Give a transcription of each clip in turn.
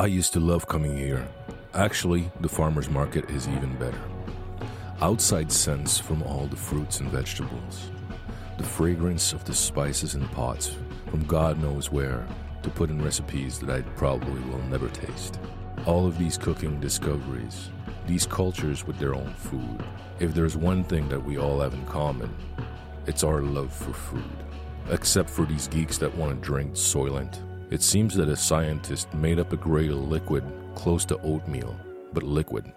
I used to love coming here. Actually, the farmer's market is even better. Outside scents from all the fruits and vegetables, the fragrance of the spices and pots from God knows where to put in recipes that I probably will never taste. All of these cooking discoveries, these cultures with their own food. If there's one thing that we all have in common, it's our love for food. Except for these geeks that want to drink Soylent. It seems that a scientist made up a gray liquid close to oatmeal, but liquid.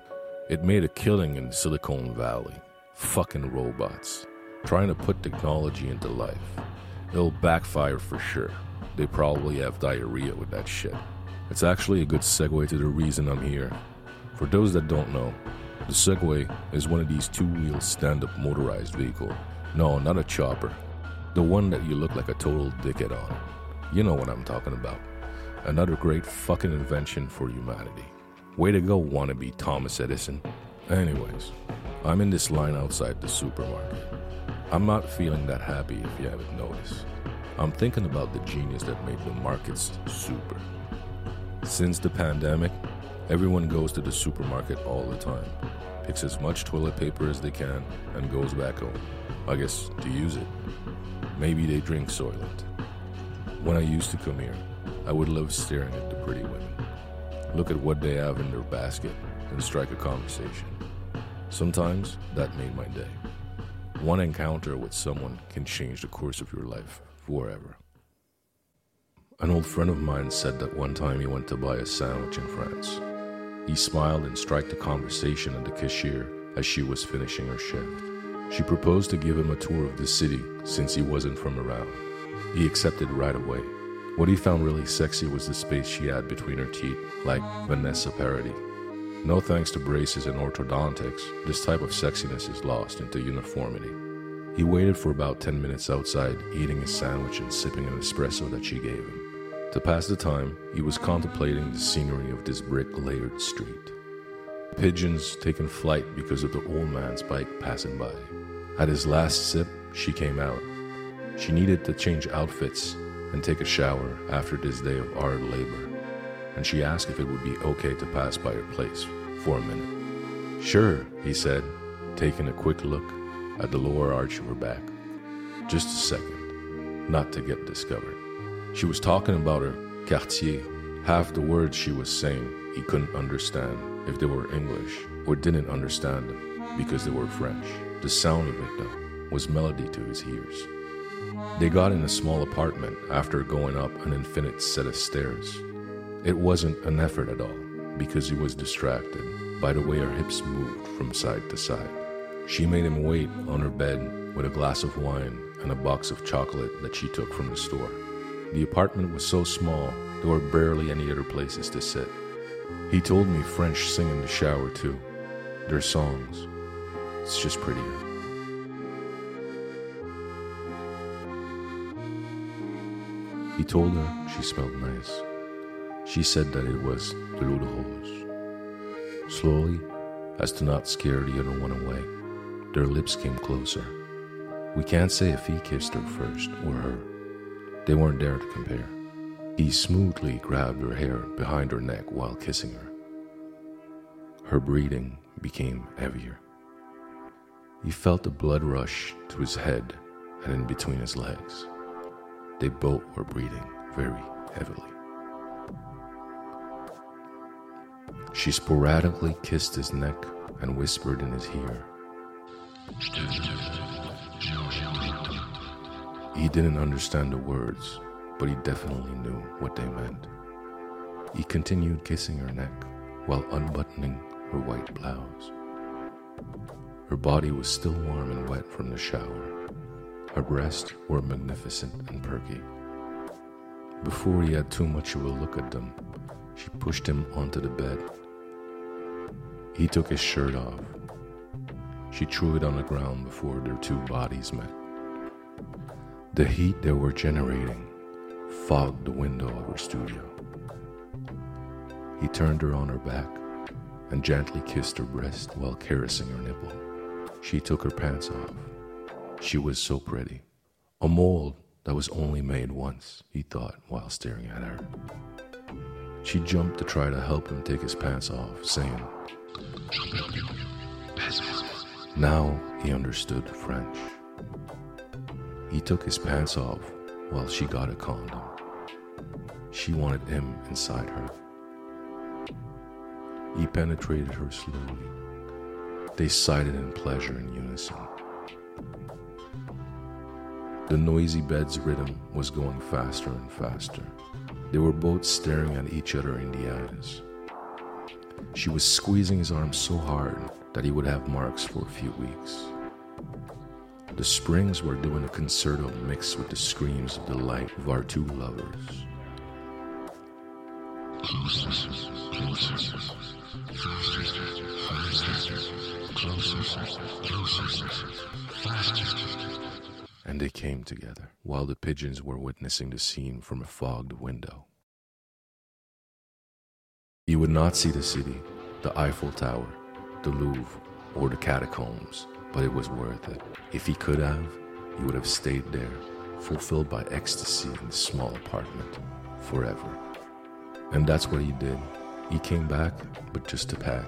It made a killing in Silicon Valley. Fucking robots. Trying to put technology into life. It'll backfire for sure. They probably have diarrhea with that shit. It's actually a good segue to the reason I'm here. For those that don't know, the Segway is one of these two wheel stand up motorized vehicle. No, not a chopper. The one that you look like a total dickhead on. You know what I'm talking about. Another great fucking invention for humanity. Way to go, wannabe Thomas Edison. Anyways, I'm in this line outside the supermarket. I'm not feeling that happy if you haven't noticed. I'm thinking about the genius that made the markets super. Since the pandemic, everyone goes to the supermarket all the time, picks as much toilet paper as they can, and goes back home. I guess to use it. Maybe they drink Soylent. When I used to come here, I would love staring at the pretty women. Look at what they have in their basket and strike a conversation. Sometimes that made my day. One encounter with someone can change the course of your life forever. An old friend of mine said that one time he went to buy a sandwich in France. He smiled and struck a conversation at the cashier as she was finishing her shift. She proposed to give him a tour of the city since he wasn't from around. He accepted right away. What he found really sexy was the space she had between her teeth, like Vanessa Paradis. No thanks to braces and orthodontics, this type of sexiness is lost into uniformity. He waited for about 10 minutes outside, eating his sandwich and sipping an espresso that she gave him. To pass the time, he was contemplating the scenery of this brick layered street. Pigeons taking flight because of the old man's bike passing by. At his last sip, she came out. She needed to change outfits and take a shower after this day of hard labor, and she asked if it would be okay to pass by her place for a minute. Sure, he said, taking a quick look at the lower arch of her back. Just a second, not to get discovered. She was talking about her quartier. Half the words she was saying he couldn't understand if they were English or didn't understand them because they were French. The sound of it, though, was melody to his ears. They got in a small apartment after going up an infinite set of stairs. It wasn't an effort at all because he was distracted by the way her hips moved from side to side. She made him wait on her bed with a glass of wine and a box of chocolate that she took from the store. The apartment was so small, there were barely any other places to sit. He told me French sing in the shower too. Their songs. It's just prettier. He told her she smelled nice. She said that it was l'eau de rose. Slowly, as to not scare the other one away, their lips came closer. We can't say if he kissed her first or her. They weren't there to compare. He smoothly grabbed her hair behind her neck while kissing her. Her breathing became heavier. He felt the blood rush to his head and in between his legs. They both were breathing very heavily. She sporadically kissed his neck and whispered in his ear. He didn't understand the words, but he definitely knew what they meant. He continued kissing her neck while unbuttoning her white blouse. Her body was still warm and wet from the shower. Her breasts were magnificent and perky. Before he had too much of a look at them, she pushed him onto the bed. He took his shirt off. She threw it on the ground before their two bodies met. The heat they were generating fogged the window of her studio. He turned her on her back and gently kissed her breast while caressing her nipple. She took her pants off. She was so pretty. A mold that was only made once, he thought while staring at her. She jumped to try to help him take his pants off, saying, Now he understood French. He took his pants off while she got a condom. She wanted him inside her. He penetrated her slowly. They sighed in pleasure in unison. The noisy bed's rhythm was going faster and faster. They were both staring at each other in the eyes. She was squeezing his arm so hard that he would have marks for a few weeks. The springs were doing a concerto mixed with the screams of delight of our two lovers. Closer, closer, faster, closer, closer, faster. And they came together while the pigeons were witnessing the scene from a fogged window. He would not see the city, the Eiffel Tower, the Louvre, or the catacombs, but it was worth it. If he could have, he would have stayed there, fulfilled by ecstasy in the small apartment, forever. And that's what he did. He came back, but just to pack,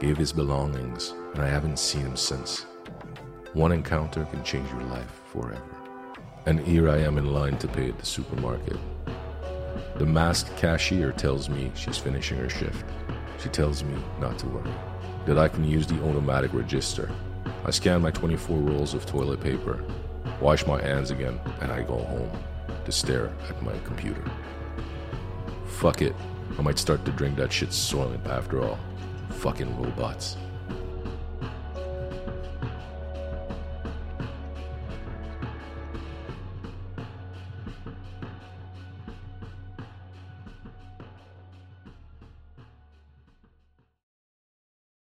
gave his belongings, and I haven't seen him since. One encounter can change your life forever. And here I am in line to pay at the supermarket. The masked cashier tells me she's finishing her shift. She tells me not to worry, that I can use the automatic register. I scan my 24 rolls of toilet paper, wash my hands again, and I go home to stare at my computer. Fuck it, I might start to drink that shit soylent after all. Fucking robots.